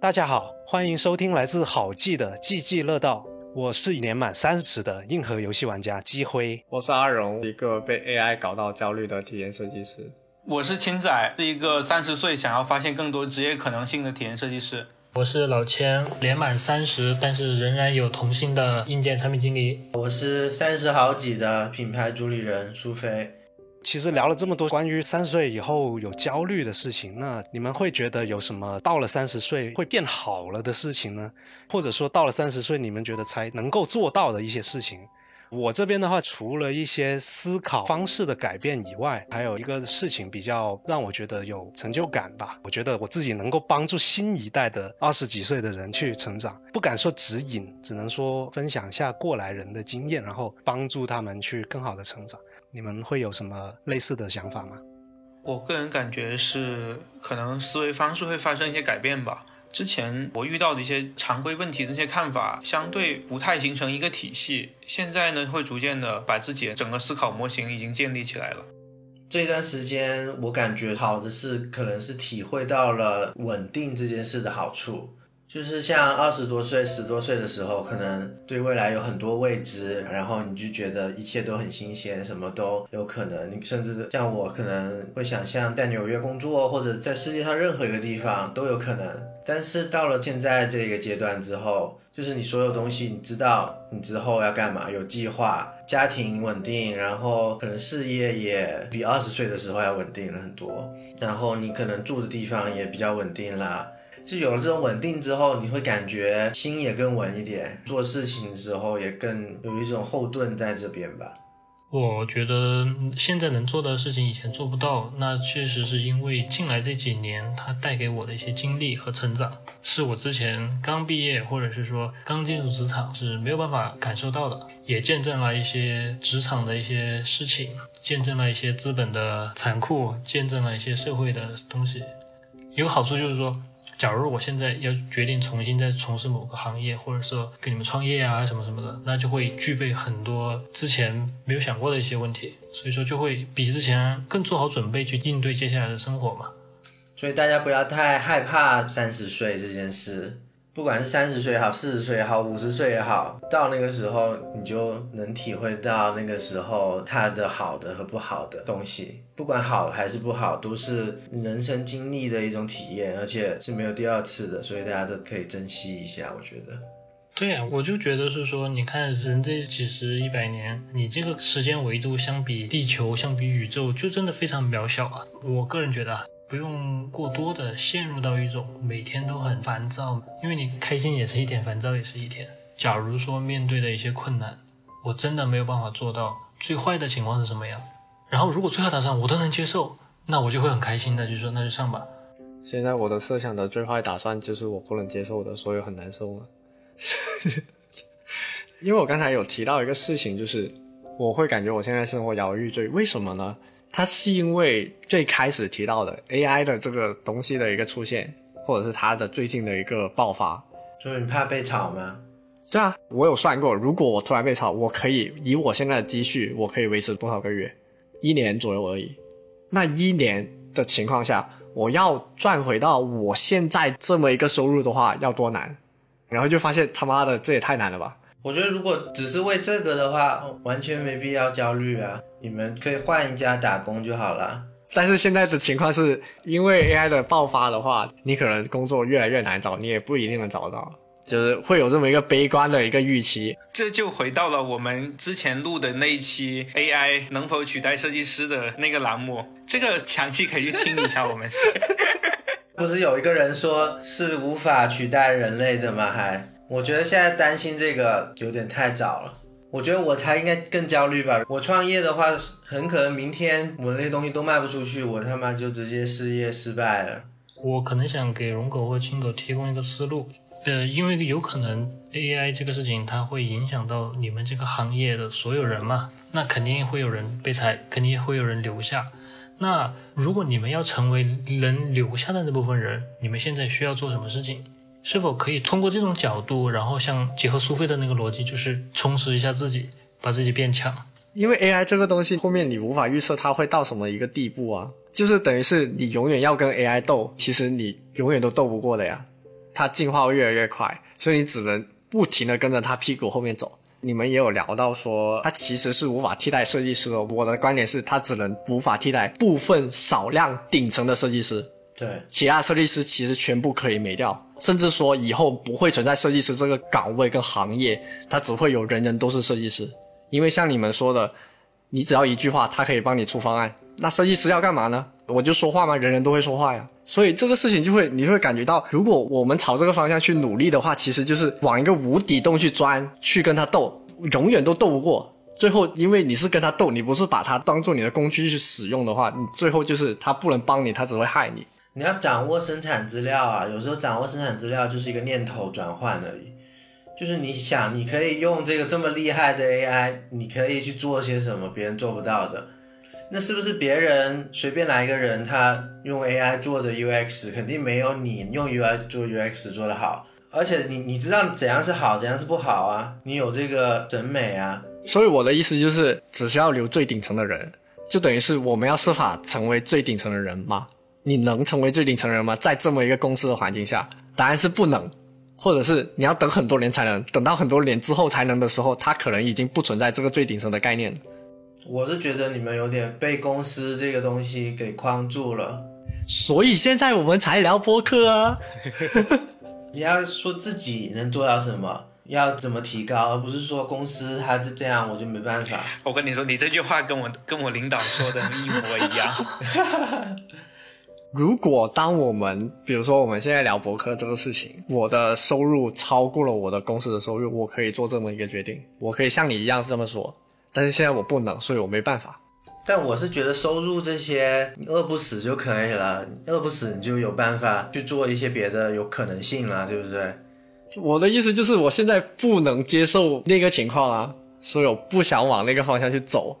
大家好，欢迎收听来自好记的记记乐道。我是年满三十的硬核游戏玩家基辉。我是阿荣，一个被 AI 搞到焦虑的体验设计师。我是青仔，是一个三十岁想要发现更多职业可能性的体验设计师。我是老千，年满三十，但是仍然有童心的硬件产品经理。我是三十好几的品牌主理人苏菲。其实聊了这么多关于三十岁以后有焦虑的事情，那你们会觉得有什么到了三十岁会变好了的事情呢？或者说到了三十岁你们觉得才能够做到的一些事情？我这边的话，除了一些思考方式的改变以外，还有一个事情比较让我觉得有成就感吧。我觉得我自己能够帮助新一代的二十几岁的人去成长，不敢说指引，只能说分享一下过来人的经验，然后帮助他们去更好的成长。你们会有什么类似的想法吗？我个人感觉是，可能思维方式会发生一些改变吧。之前我遇到的一些常规问题的那些看法，相对不太形成一个体系。现在呢，会逐渐的把自己整个思考模型已经建立起来了。这段时间我感觉好的是，可能是体会到了稳定这件事的好处。就是像二十多岁、十多岁的时候，可能对未来有很多未知，然后你就觉得一切都很新鲜，什么都有可能。你甚至像我，可能会想象在纽约工作，或者在世界上任何一个地方都有可能。但是到了现在这个阶段之后，就是你所有东西，你知道你之后要干嘛，有计划，家庭稳定，然后可能事业也比二十岁的时候要稳定了很多，然后你可能住的地方也比较稳定啦。就有了这种稳定之后，你会感觉心也更稳一点，做事情的时候也更有一种后盾在这边吧。我觉得现在能做的事情以前做不到，那确实是因为进来这几年它带给我的一些经历和成长，是我之前刚毕业或者是说刚进入职场是没有办法感受到的，也见证了一些职场的一些事情，见证了一些资本的残酷，见证了一些社会的东西。有好处就是说。假如我现在要决定重新再从事某个行业，或者说跟你们创业啊什么什么的，那就会具备很多之前没有想过的一些问题，所以说就会比之前更做好准备去应对接下来的生活嘛。所以大家不要太害怕三十岁这件事。不管是三十岁也好，四十岁也好，五十岁也好，到那个时候你就能体会到那个时候它的好的和不好的东西。不管好还是不好，都是人生经历的一种体验，而且是没有第二次的，所以大家都可以珍惜一下。我觉得，对啊，我就觉得是说，你看人这几十一百年，你这个时间维度相比地球，相比宇宙，就真的非常渺小啊。我个人觉得。不用过多的陷入到一种每天都很烦躁，因为你开心也是一天，烦躁也是一天。假如说面对的一些困难，我真的没有办法做到最坏的情况是什么样，然后如果最好打算我都能接受，那我就会很开心的，就说那就上吧。现在我的设想的最坏打算就是我不能接受的，所以很难受嘛。因为我刚才有提到一个事情，就是我会感觉我现在生活摇摇欲坠，为什么呢？它是因为最开始提到的 AI 的这个东西的一个出现，或者是它的最近的一个爆发，所以你怕被炒吗？对啊，我有算过，如果我突然被炒，我可以以我现在的积蓄，我可以维持多少个月？一年左右而已。那一年的情况下，我要赚回到我现在这么一个收入的话，要多难？然后就发现他妈的这也太难了吧！我觉得如果只是为这个的话，完全没必要焦虑啊。你们可以换一家打工就好了。但是现在的情况是因为 AI 的爆发的话，你可能工作越来越难找，你也不一定能找到，就是会有这么一个悲观的一个预期。这就回到了我们之前录的那一期 AI 能否取代设计师的那个栏目，这个详细可以去听一下。我们 不是有一个人说是无法取代人类的吗？还我觉得现在担心这个有点太早了。我觉得我才应该更焦虑吧。我创业的话，很可能明天我那些东西都卖不出去，我他妈就直接失业失败了。我可能想给龙狗或青狗提供一个思路，呃，因为有可能 AI 这个事情它会影响到你们这个行业的所有人嘛，那肯定会有人被裁，肯定会有人留下。那如果你们要成为能留下的那部分人，你们现在需要做什么事情？是否可以通过这种角度，然后像结合苏菲的那个逻辑，就是充实一下自己，把自己变强？因为 AI 这个东西后面你无法预测它会到什么一个地步啊，就是等于是你永远要跟 AI 斗，其实你永远都斗不过的呀。它进化会越来越快，所以你只能不停的跟着它屁股后面走。你们也有聊到说，它其实是无法替代设计师的。我的观点是，它只能无法替代部分少量顶层的设计师，对，其他设计师其实全部可以没掉，甚至说以后不会存在设计师这个岗位跟行业，它只会有人人都是设计师。因为像你们说的，你只要一句话，他可以帮你出方案。那设计师要干嘛呢？我就说话吗？人人都会说话呀。所以这个事情就会，你会感觉到，如果我们朝这个方向去努力的话，其实就是往一个无底洞去钻，去跟他斗，永远都斗不过。最后，因为你是跟他斗，你不是把他当做你的工具去使用的话，你最后就是他不能帮你，他只会害你。你要掌握生产资料啊，有时候掌握生产资料就是一个念头转换而已。就是你想，你可以用这个这么厉害的 AI，你可以去做些什么别人做不到的。那是不是别人随便来一个人，他用 AI 做的 UX 肯定没有你用 UI 做 UX 做的好？而且你你知道怎样是好，怎样是不好啊？你有这个审美啊？所以我的意思就是，只需要留最顶层的人，就等于是我们要设法成为最顶层的人吗？你能成为最顶层人吗？在这么一个公司的环境下，答案是不能，或者是你要等很多年才能，等到很多年之后才能的时候，它可能已经不存在这个最顶层的概念了。我是觉得你们有点被公司这个东西给框住了，所以现在我们才聊播客啊。你要说自己能做到什么，要怎么提高，而不是说公司它是这样，我就没办法。我跟你说，你这句话跟我跟我领导说的一模一样。如果当我们比如说我们现在聊博客这个事情，我的收入超过了我的公司的收入，我可以做这么一个决定，我可以像你一样这么说。但是现在我不能，所以我没办法。但我是觉得收入这些，你饿不死就可以了，饿不死你就有办法去做一些别的有可能性了，对不对？我的意思就是，我现在不能接受那个情况啊，所以我不想往那个方向去走。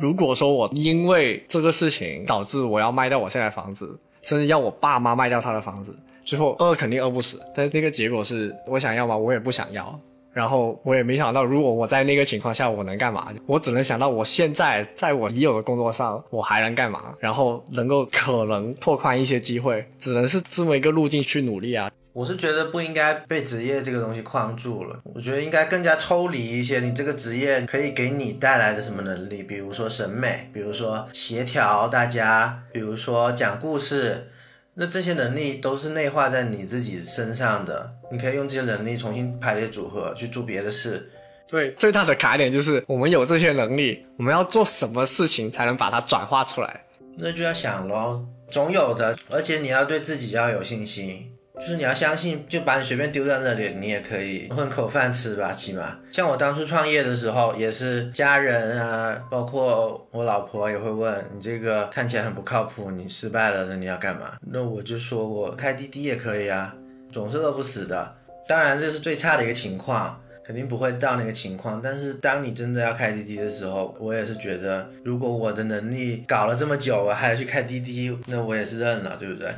如果说我因为这个事情导致我要卖掉我现在房子，甚至要我爸妈卖掉他的房子，最后饿肯定饿不死，但是那个结果是我想要吗？我也不想要。然后我也没想到，如果我在那个情况下，我能干嘛？我只能想到我现在在我已有的工作上，我还能干嘛？然后能够可能拓宽一些机会，只能是这么一个路径去努力啊。我是觉得不应该被职业这个东西框住了，我觉得应该更加抽离一些。你这个职业可以给你带来的什么能力？比如说审美，比如说协调大家，比如说讲故事。那这些能力都是内化在你自己身上的，你可以用这些能力重新排列组合去做别的事。对，最大的卡点就是我们有这些能力，我们要做什么事情才能把它转化出来？那就要想咯，总有的，而且你要对自己要有信心。就是你要相信，就把你随便丢在那里，你也可以混口饭吃吧，起码。像我当初创业的时候，也是家人啊，包括我老婆也会问你这个看起来很不靠谱，你失败了，那你要干嘛？那我就说我开滴滴也可以啊，总是饿不死的。当然这是最差的一个情况，肯定不会到那个情况。但是当你真的要开滴滴的时候，我也是觉得，如果我的能力搞了这么久，我还要去开滴滴，那我也是认了，对不对？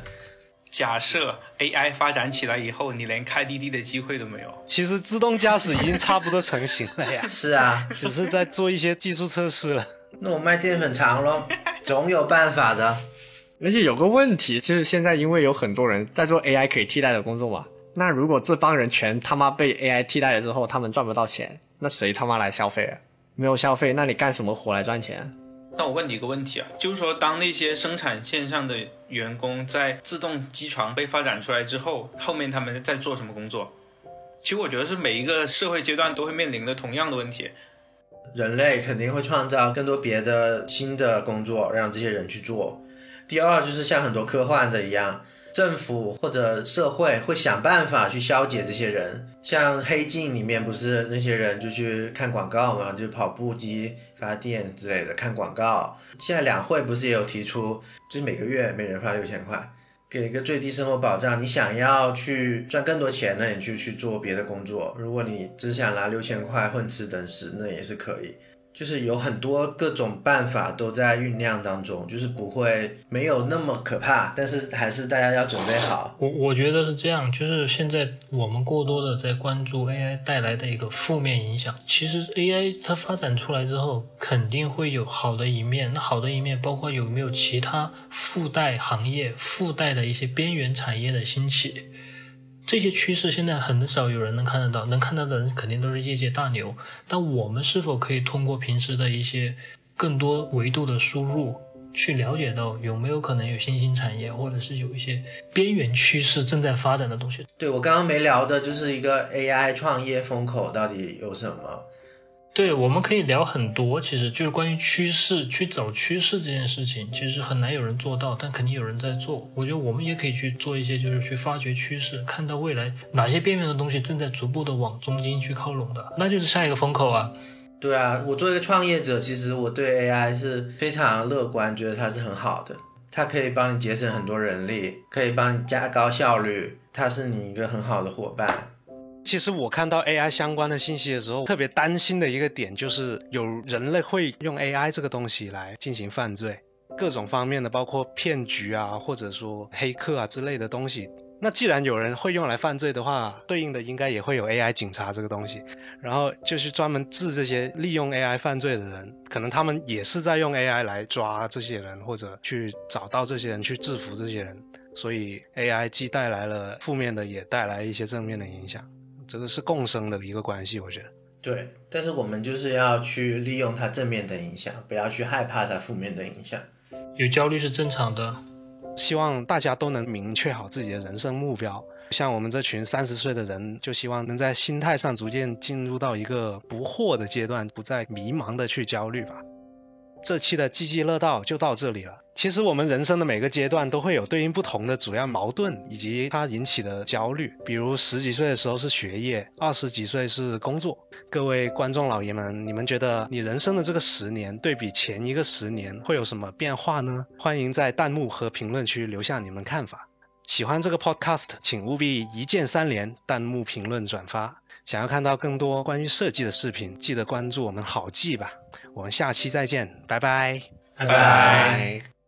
假设 AI 发展起来以后，你连开滴滴的机会都没有。其实自动驾驶已经差不多成型了呀。是啊，只是在做一些技术测试了。那我卖淀粉肠喽，总有办法的。而且有个问题，就是现在因为有很多人在做 AI 可以替代的工作嘛，那如果这帮人全他妈被 AI 替代了之后，他们赚不到钱，那谁他妈来消费啊？没有消费，那你干什么活来赚钱？那我问你一个问题啊，就是说，当那些生产线上的员工在自动机床被发展出来之后，后面他们在做什么工作？其实我觉得是每一个社会阶段都会面临的同样的问题。人类肯定会创造更多别的新的工作，让这些人去做。第二就是像很多科幻的一样。政府或者社会会想办法去消解这些人，像《黑镜》里面不是那些人就去看广告嘛，就跑步机发电之类的看广告。现在两会不是也有提出，就是每个月每人发六千块，给一个最低生活保障。你想要去赚更多钱，那你就去做别的工作。如果你只想拿六千块混吃等死，那也是可以。就是有很多各种办法都在酝酿当中，就是不会没有那么可怕，但是还是大家要准备好。我我觉得是这样，就是现在我们过多的在关注 AI 带来的一个负面影响。其实 AI 它发展出来之后，肯定会有好的一面。那好的一面包括有没有其他附带行业、附带的一些边缘产业的兴起。这些趋势现在很少有人能看得到，能看到的人肯定都是业界大牛。但我们是否可以通过平时的一些更多维度的输入，去了解到有没有可能有新兴产业，或者是有一些边缘趋势正在发展的东西？对我刚刚没聊的就是一个 AI 创业风口到底有什么？对，我们可以聊很多，其实就是关于趋势，去找趋势这件事情，其实很难有人做到，但肯定有人在做。我觉得我们也可以去做一些，就是去发掘趋势，看到未来哪些边缘的东西正在逐步的往中间去靠拢的，那就是下一个风口啊。对啊，我作为一个创业者，其实我对 AI 是非常乐观，觉得它是很好的，它可以帮你节省很多人力，可以帮你加高效率，它是你一个很好的伙伴。其实我看到 AI 相关的信息的时候，特别担心的一个点就是有人类会用 AI 这个东西来进行犯罪，各种方面的，包括骗局啊，或者说黑客啊之类的东西。那既然有人会用来犯罪的话，对应的应该也会有 AI 警察这个东西，然后就是专门治这些利用 AI 犯罪的人，可能他们也是在用 AI 来抓这些人，或者去找到这些人，去制服这些人。所以 AI 既带来了负面的，也带来一些正面的影响。这个是共生的一个关系，我觉得。对，但是我们就是要去利用它正面的影响，不要去害怕它负面的影响。有焦虑是正常的，希望大家都能明确好自己的人生目标。像我们这群三十岁的人，就希望能在心态上逐渐进入到一个不惑的阶段，不再迷茫的去焦虑吧。这期的积极乐道就到这里了。其实我们人生的每个阶段都会有对应不同的主要矛盾以及它引起的焦虑。比如十几岁的时候是学业，二十几岁是工作。各位观众老爷们，你们觉得你人生的这个十年对比前一个十年会有什么变化呢？欢迎在弹幕和评论区留下你们看法。喜欢这个 podcast，请务必一键三连，弹幕、评论、转发。想要看到更多关于设计的视频，记得关注我们好记吧。我们下期再见，拜拜，拜拜。